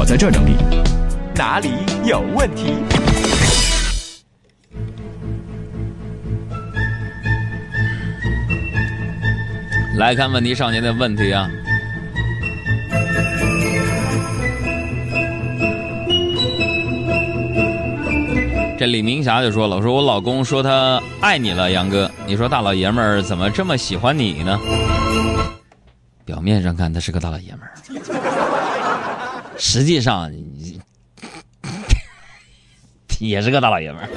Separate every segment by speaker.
Speaker 1: 我在这儿整理。
Speaker 2: 哪里有问题？
Speaker 3: 来看问题少年的问题啊。这李明霞就说了：“说我老公说他爱你了，杨哥，你说大老爷们儿怎么这么喜欢你呢？”表面上看他是个大老爷们儿，实际上 也是个大老爷们儿。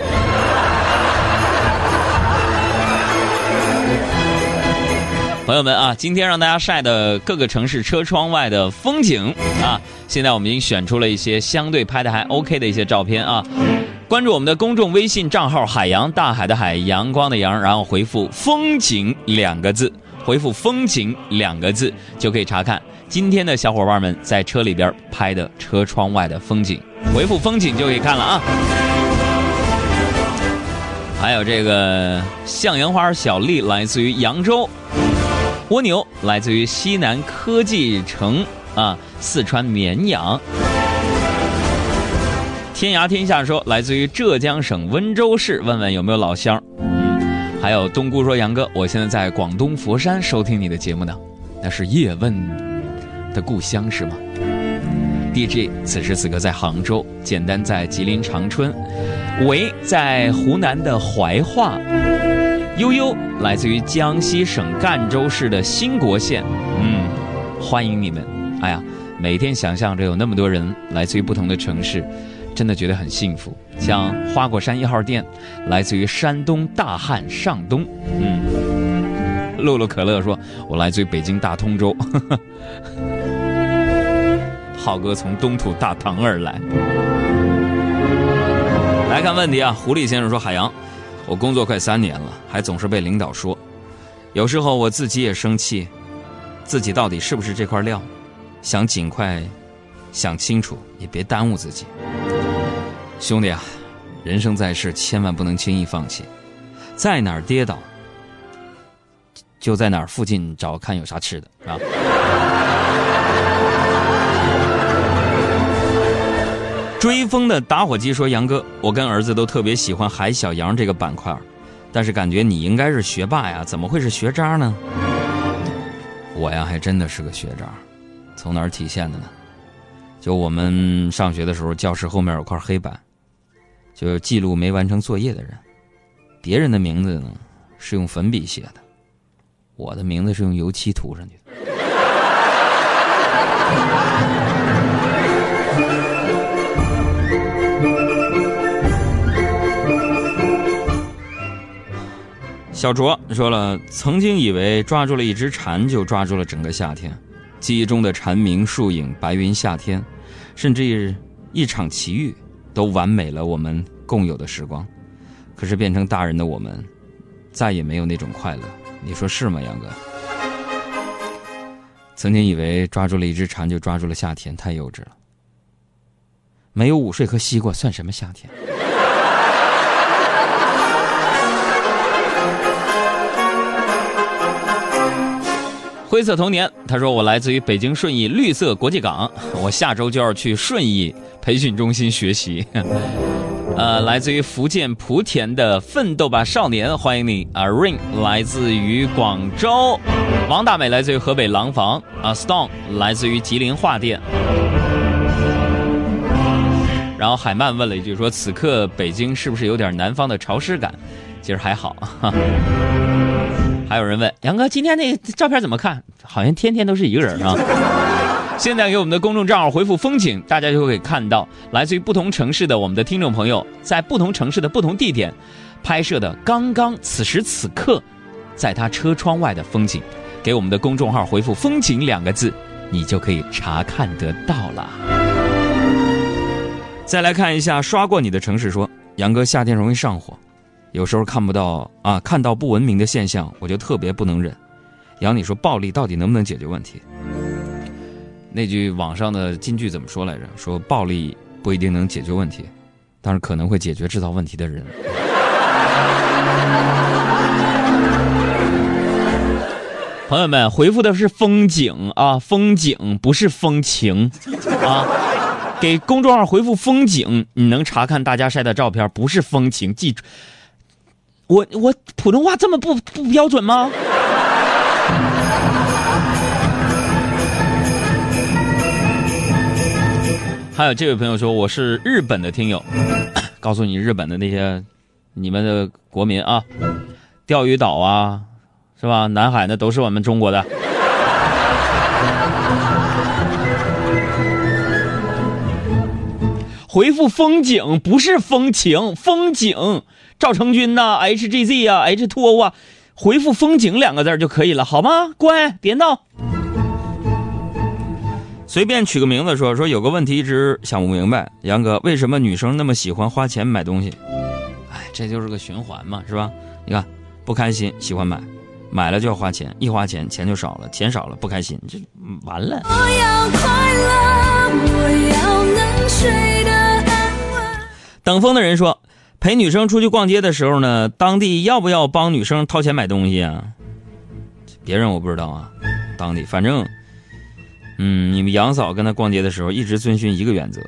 Speaker 3: 朋友们啊，今天让大家晒的各个城市车窗外的风景啊，现在我们已经选出了一些相对拍的还 OK 的一些照片啊。关注我们的公众微信账号“海洋大海的海阳光的阳”，然后回复“风景”两个字，回复“风景”两个字就可以查看今天的小伙伴们在车里边拍的车窗外的风景。回复“风景”就可以看了啊。还有这个向阳花小丽来自于扬州。蜗牛来自于西南科技城啊，四川绵阳。天涯天下说来自于浙江省温州市，问问有没有老乡。还有冬菇说杨哥，我现在在广东佛山收听你的节目呢，那是叶问的故乡是吗？DJ 此时此刻在杭州，简单在吉林长春，维在湖南的怀化。悠悠来自于江西省赣州市的兴国县，嗯，欢迎你们。哎呀，每天想象着有那么多人来自于不同的城市，真的觉得很幸福。像花果山一号店，来自于山东大汉上东，嗯。露露可乐说：“我来自于北京大通州。” 浩哥从东土大唐而来。来看问题啊，狐狸先生说：“海洋。”我工作快三年了，还总是被领导说，有时候我自己也生气，自己到底是不是这块料？想尽快想清楚，也别耽误自己。兄弟啊，人生在世，千万不能轻易放弃，在哪儿跌倒，就在哪儿附近找看有啥吃的啊。追风的打火机说：“杨哥，我跟儿子都特别喜欢海小羊这个板块，但是感觉你应该是学霸呀，怎么会是学渣呢？”我呀，还真的是个学渣，从哪儿体现的呢？就我们上学的时候，教室后面有块黑板，就记录没完成作业的人，别人的名字呢是用粉笔写的，我的名字是用油漆涂上去的。小卓说了，曾经以为抓住了一只蝉就抓住了整个夏天，记忆中的蝉鸣、树影、白云、夏天，甚至一场奇遇，都完美了我们共有的时光。可是变成大人的我们，再也没有那种快乐。你说是吗，杨哥？曾经以为抓住了一只蝉就抓住了夏天，太幼稚了。没有午睡和西瓜算什么夏天？灰色童年，他说我来自于北京顺义绿色国际港，我下周就要去顺义培训中心学习。呃，来自于福建莆田的奋斗吧少年，欢迎你啊！Ring 来自于广州，王大美来自于河北廊坊啊，Stone 来自于吉林桦店。然后海曼问了一句说：“此刻北京是不是有点南方的潮湿感？”其实还好。还有人问杨哥，今天那照片怎么看？好像天天都是一个人啊。现在给我们的公众账号回复“风景”，大家就会看到来自于不同城市的我们的听众朋友，在不同城市的不同地点拍摄的刚刚此时此刻，在他车窗外的风景。给我们的公众号回复“风景”两个字，你就可以查看得到了。再来看一下刷过你的城市，说杨哥夏天容易上火。有时候看不到啊，看到不文明的现象，我就特别不能忍。杨，你说暴力到底能不能解决问题？那句网上的金句怎么说来着？说暴力不一定能解决问题，但是可能会解决制造问题的人。朋友们回复的是风景啊，风景不是风情啊。给公众号回复“风景”，你能查看大家晒的照片，不是风情。记住，我我普通话这么不不标准吗？还有这位朋友说我是日本的听友，告诉你日本的那些你们的国民啊，钓鱼岛啊，是吧？南海那都是我们中国的。回复风景不是风情，风景赵成军呐，HGZ 啊，H2O 啊，回复风景两个字就可以了，好吗？乖，别闹。随便取个名字说说，有个问题一直想不明白，杨哥，为什么女生那么喜欢花钱买东西？哎，这就是个循环嘛，是吧？你看，不开心喜欢买，买了就要花钱，一花钱钱就少了，钱少了不开心，这完了。等风的人说，陪女生出去逛街的时候呢，当地要不要帮女生掏钱买东西啊？别人我不知道啊，当地反正。嗯，你们杨嫂跟他逛街的时候，一直遵循一个原则，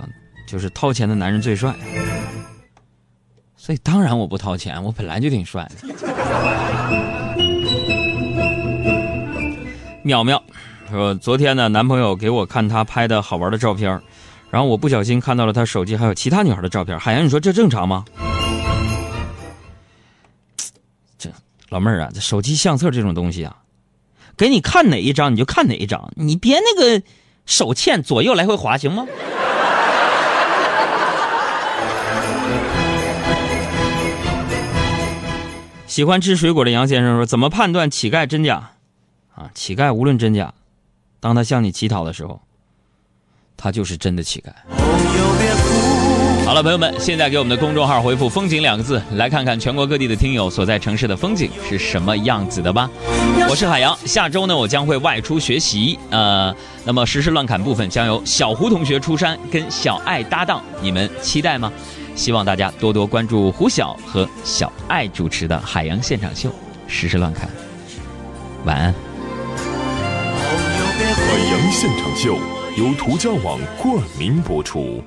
Speaker 3: 就是掏钱的男人最帅。所以当然我不掏钱，我本来就挺帅。淼淼说，昨天呢，男朋友给我看他拍的好玩的照片，然后我不小心看到了他手机还有其他女孩的照片。海洋，你说这正常吗？老妹儿啊，这手机相册这种东西啊。给你看哪一张你就看哪一张，你别那个手欠左右来回滑行吗？喜欢吃水果的杨先生说：“怎么判断乞丐真假？啊，乞丐无论真假，当他向你乞讨的时候，他就是真的乞丐。”好了，朋友们，现在给我们的公众号回复“风景”两个字，来看看全国各地的听友所在城市的风景是什么样子的吧。我是海洋，下周呢，我将会外出学习，呃，那么实时乱侃部分将由小胡同学出山跟小爱搭档，你们期待吗？希望大家多多关注胡晓和小爱主持的海洋现场秀，实时乱侃。晚安。
Speaker 1: 海洋现场秀由途家网冠名播出。